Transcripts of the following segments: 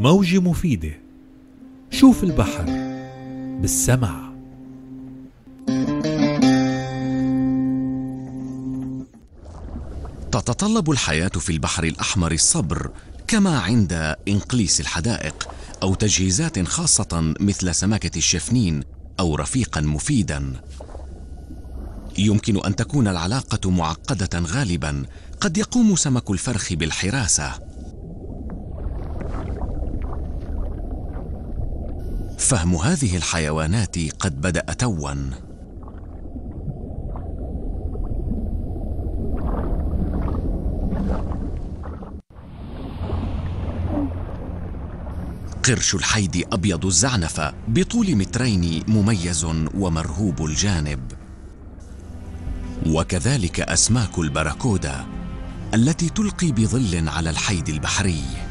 موجة مفيدة شوف البحر بالسمع تتطلب الحياة في البحر الأحمر الصبر كما عند إنقليس الحدائق أو تجهيزات خاصة مثل سمكة الشفنين أو رفيقا مفيدا. يمكن أن تكون العلاقة معقدة غالبا قد يقوم سمك الفرخ بالحراسة. فهم هذه الحيوانات قد بدأ توا. قرش الحيد أبيض الزعنفة بطول مترين مميز ومرهوب الجانب. وكذلك أسماك البراكودا التي تلقي بظل على الحيد البحري.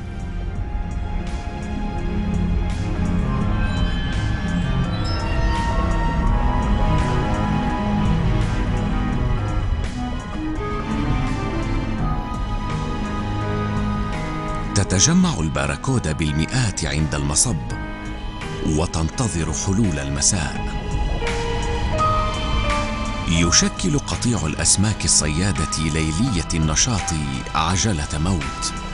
تتجمع الباراكودا بالمئات عند المصب وتنتظر حلول المساء. يشكل قطيع الأسماك الصيادة ليلية النشاط عجلة موت.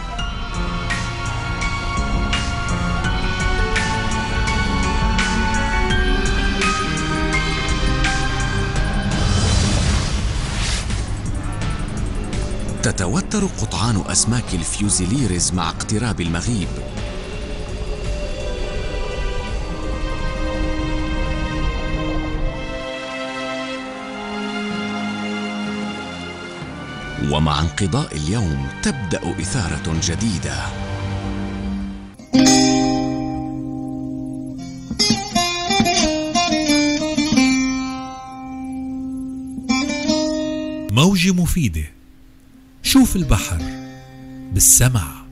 تتوتر قطعان أسماك الفيوزيليرز مع اقتراب المغيب. ومع انقضاء اليوم تبدأ إثارة جديدة. موجة مفيدة شوف البحر بالسمع